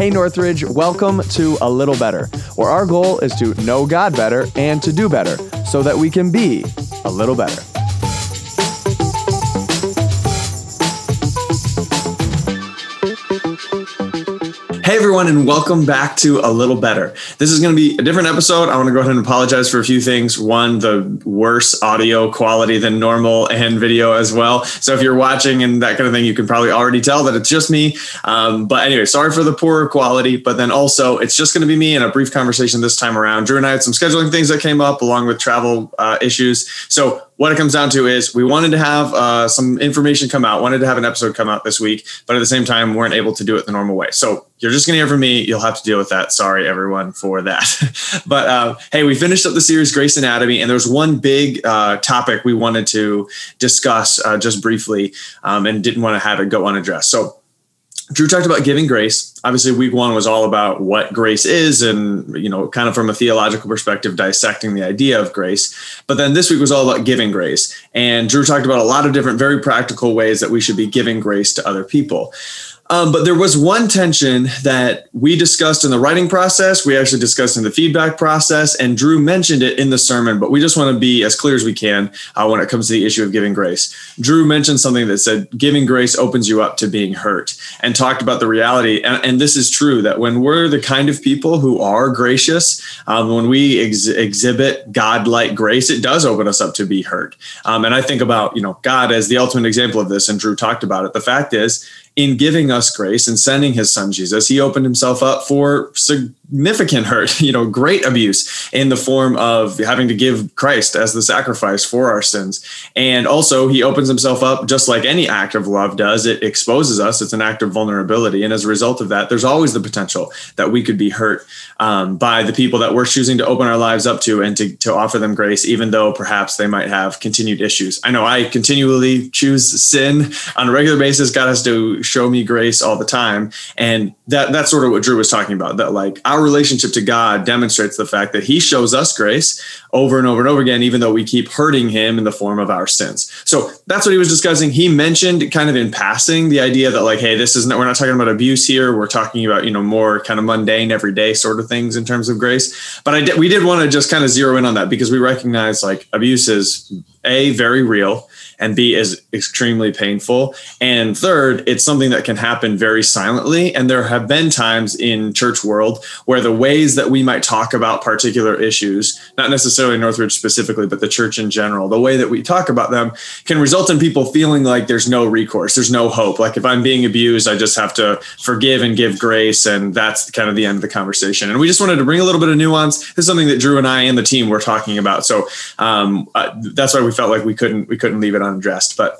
Hey Northridge, welcome to A Little Better, where our goal is to know God better and to do better so that we can be a little better. Hey everyone, and welcome back to A Little Better. This is going to be a different episode. I want to go ahead and apologize for a few things. One, the worse audio quality than normal and video as well. So if you're watching and that kind of thing, you can probably already tell that it's just me. Um, but anyway, sorry for the poorer quality. But then also, it's just going to be me in a brief conversation this time around. Drew and I had some scheduling things that came up along with travel uh, issues. So what it comes down to is we wanted to have uh, some information come out, wanted to have an episode come out this week, but at the same time, weren't able to do it the normal way. So you're just going to hear from me. You'll have to deal with that. Sorry, everyone, for that. but uh, hey, we finished up the series Grace Anatomy, and there's one big uh, topic we wanted to discuss uh, just briefly um, and didn't want to have it go unaddressed. So Drew talked about giving grace. Obviously, week one was all about what grace is and, you know, kind of from a theological perspective, dissecting the idea of grace. But then this week was all about giving grace. And Drew talked about a lot of different, very practical ways that we should be giving grace to other people. Um, but there was one tension that we discussed in the writing process. We actually discussed in the feedback process, and Drew mentioned it in the sermon. But we just want to be as clear as we can uh, when it comes to the issue of giving grace. Drew mentioned something that said giving grace opens you up to being hurt, and talked about the reality. And, and this is true that when we're the kind of people who are gracious, um, when we ex- exhibit God-like grace, it does open us up to be hurt. Um, and I think about you know God as the ultimate example of this, and Drew talked about it. The fact is in giving us grace and sending his son Jesus, he opened himself up for significant hurt, you know, great abuse in the form of having to give Christ as the sacrifice for our sins. And also, he opens himself up just like any act of love does. It exposes us, it's an act of vulnerability. And as a result of that, there's always the potential that we could be hurt um, by the people that we're choosing to open our lives up to and to, to offer them grace, even though perhaps they might have continued issues. I know I continually choose sin on a regular basis. God has to show me grace all the time. And that that's sort of what Drew was talking about, that like our our relationship to God demonstrates the fact that He shows us grace over and over and over again, even though we keep hurting Him in the form of our sins. So that's what he was discussing. He mentioned kind of in passing the idea that, like, hey, this isn't, we're not talking about abuse here. We're talking about, you know, more kind of mundane, everyday sort of things in terms of grace. But I did, we did want to just kind of zero in on that because we recognize like abuse is A, very real and B is extremely painful. And third, it's something that can happen very silently. And there have been times in church world where the ways that we might talk about particular issues, not necessarily Northridge specifically, but the church in general, the way that we talk about them can result in people feeling like there's no recourse, there's no hope. Like if I'm being abused, I just have to forgive and give grace. And that's kind of the end of the conversation. And we just wanted to bring a little bit of nuance. This is something that Drew and I and the team were talking about. So um, uh, that's why we felt like we couldn't we couldn't leave it unaddressed. But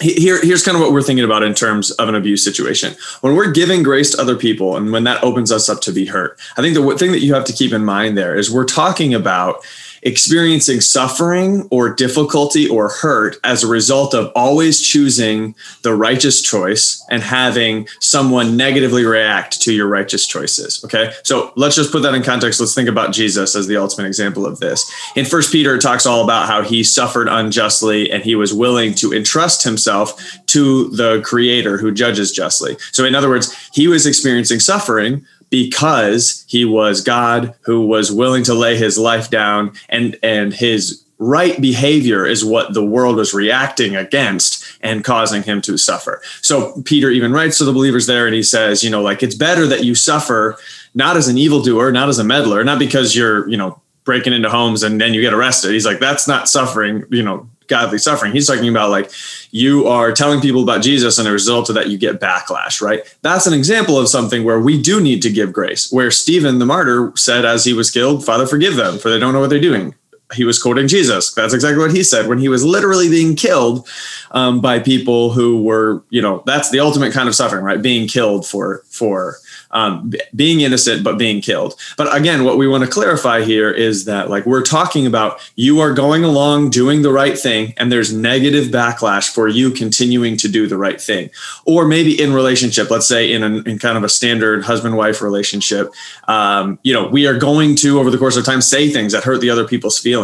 here, here's kind of what we're thinking about in terms of an abuse situation. When we're giving grace to other people and when that opens us up to be hurt, I think the thing that you have to keep in mind there is we're talking about experiencing suffering or difficulty or hurt as a result of always choosing the righteous choice and having someone negatively react to your righteous choices. Okay. So let's just put that in context. Let's think about Jesus as the ultimate example of this. In First Peter, it talks all about how he suffered unjustly and he was willing to entrust himself to the creator who judges justly. So, in other words, he was experiencing suffering because he was God who was willing to lay his life down and and his right behavior is what the world was reacting against and causing him to suffer. So Peter even writes to the believers there and he says, you know, like it's better that you suffer not as an evildoer, not as a meddler, not because you're, you know, breaking into homes and then you get arrested. He's like, that's not suffering, you know, godly suffering. He's talking about like you are telling people about Jesus and a result of that you get backlash, right? That's an example of something where we do need to give grace. Where Stephen the martyr said as he was killed, "Father, forgive them, for they don't know what they're doing." He was quoting Jesus. That's exactly what he said when he was literally being killed um, by people who were, you know, that's the ultimate kind of suffering, right? Being killed for for um, being innocent but being killed. But again, what we want to clarify here is that like we're talking about you are going along doing the right thing, and there's negative backlash for you continuing to do the right thing, or maybe in relationship. Let's say in, a, in kind of a standard husband wife relationship, um, you know, we are going to over the course of time say things that hurt the other people's feelings,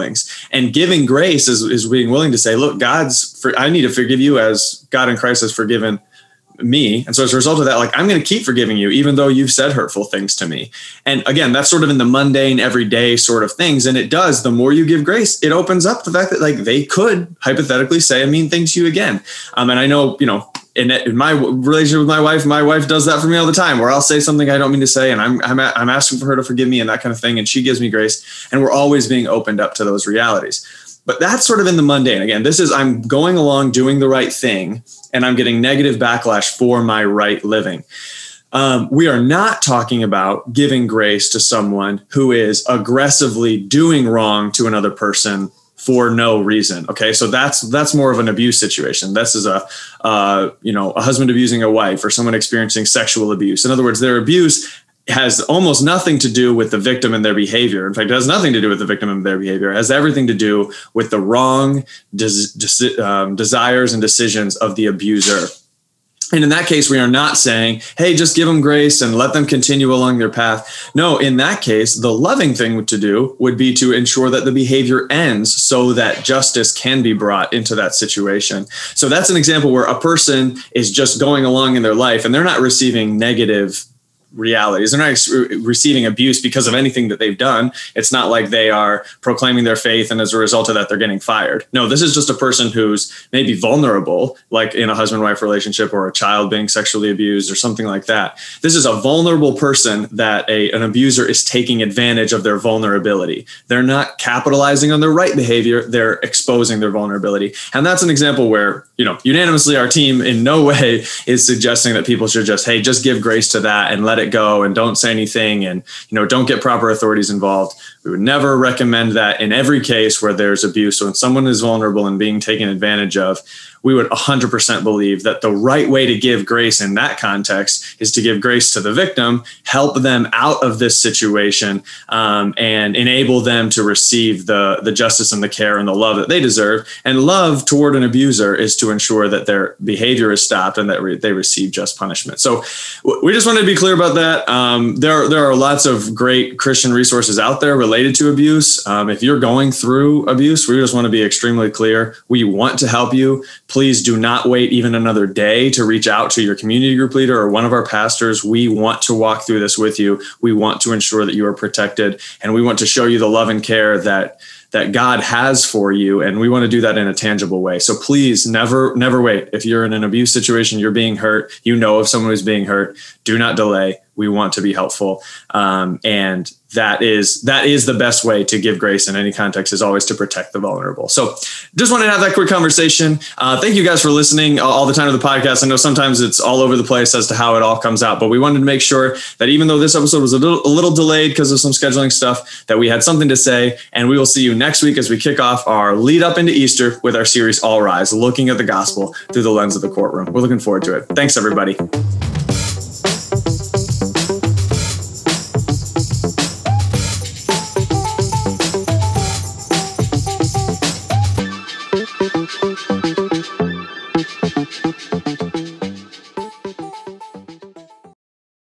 and giving grace is is being willing to say, look, God's for, I need to forgive you as God in Christ has forgiven me. And so as a result of that, like I'm going to keep forgiving you, even though you've said hurtful things to me. And again, that's sort of in the mundane, everyday sort of things. And it does, the more you give grace, it opens up the fact that like they could hypothetically say a mean thing to you again. Um, and I know, you know, in, in my relationship with my wife, my wife does that for me all the time, where I'll say something I don't mean to say, and I'm I'm I'm asking for her to forgive me and that kind of thing, and she gives me grace, and we're always being opened up to those realities. But that's sort of in the mundane. Again, this is I'm going along doing the right thing, and I'm getting negative backlash for my right living. Um, we are not talking about giving grace to someone who is aggressively doing wrong to another person for no reason. Okay, so that's that's more of an abuse situation. This is a uh, you know a husband abusing a wife or someone experiencing sexual abuse. In other words, their abuse has almost nothing to do with the victim and their behavior. In fact, it has nothing to do with the victim and their behavior. It has everything to do with the wrong des- des- um, desires and decisions of the abuser. And in that case, we are not saying, hey, just give them grace and let them continue along their path. No, in that case, the loving thing to do would be to ensure that the behavior ends so that justice can be brought into that situation. So that's an example where a person is just going along in their life and they're not receiving negative realities. They're not receiving abuse because of anything that they've done. It's not like they are proclaiming their faith and as a result of that, they're getting fired. No, this is just a person who's maybe vulnerable, like in a husband wife relationship or a child being sexually abused or something like that. This is a vulnerable person that a, an abuser is taking advantage of their vulnerability. They're not capitalizing on their right behavior, they're exposing their vulnerability. And that's an example where, you know, unanimously our team in no way is suggesting that people should just, hey, just give grace to that and let it it go and don't say anything and you know don't get proper authorities involved we would never recommend that in every case where there's abuse so when someone is vulnerable and being taken advantage of we would 100% believe that the right way to give grace in that context is to give grace to the victim, help them out of this situation, um, and enable them to receive the, the justice and the care and the love that they deserve. And love toward an abuser is to ensure that their behavior is stopped and that re- they receive just punishment. So we just wanted to be clear about that. Um, there, there are lots of great Christian resources out there related to abuse. Um, if you're going through abuse, we just want to be extremely clear. We want to help you please do not wait even another day to reach out to your community group leader or one of our pastors. We want to walk through this with you. We want to ensure that you are protected and we want to show you the love and care that that God has for you and we want to do that in a tangible way. So please never never wait. If you're in an abuse situation, you're being hurt, you know if someone is being hurt, do not delay. We want to be helpful. Um, and that is that is the best way to give grace in any context is always to protect the vulnerable. So just wanted to have that quick conversation. Uh, thank you guys for listening all the time to the podcast. I know sometimes it's all over the place as to how it all comes out but we wanted to make sure that even though this episode was a little, a little delayed because of some scheduling stuff that we had something to say and we will see you next week as we kick off our lead up into easter with our series all rise looking at the gospel through the lens of the courtroom. We're looking forward to it. Thanks everybody